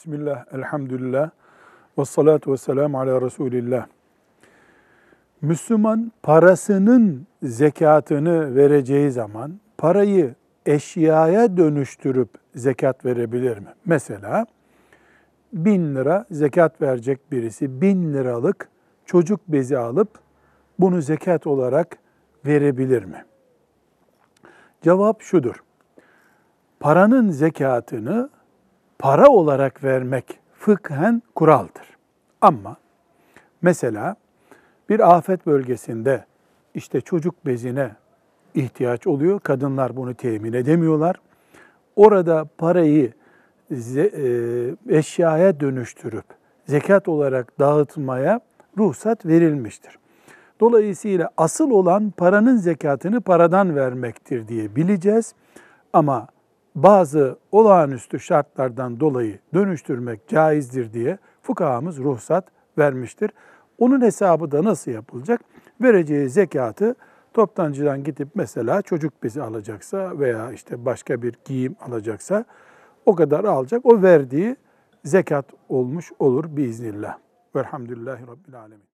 Bismillah, elhamdülillah, ve salatu ve selamu ala Resulillah. Müslüman parasının zekatını vereceği zaman parayı eşyaya dönüştürüp zekat verebilir mi? Mesela bin lira zekat verecek birisi bin liralık çocuk bezi alıp bunu zekat olarak verebilir mi? Cevap şudur. Paranın zekatını para olarak vermek fıkhen kuraldır. Ama mesela bir afet bölgesinde işte çocuk bezine ihtiyaç oluyor. Kadınlar bunu temin edemiyorlar. Orada parayı e, eşyaya dönüştürüp zekat olarak dağıtmaya ruhsat verilmiştir. Dolayısıyla asıl olan paranın zekatını paradan vermektir diye bileceğiz. Ama bazı olağanüstü şartlardan dolayı dönüştürmek caizdir diye fukahamız ruhsat vermiştir. Onun hesabı da nasıl yapılacak? Vereceği zekatı toptancıdan gidip mesela çocuk bezi alacaksa veya işte başka bir giyim alacaksa o kadar alacak. O verdiği zekat olmuş olur biiznillah. Velhamdülillahi Rabbil Alemin.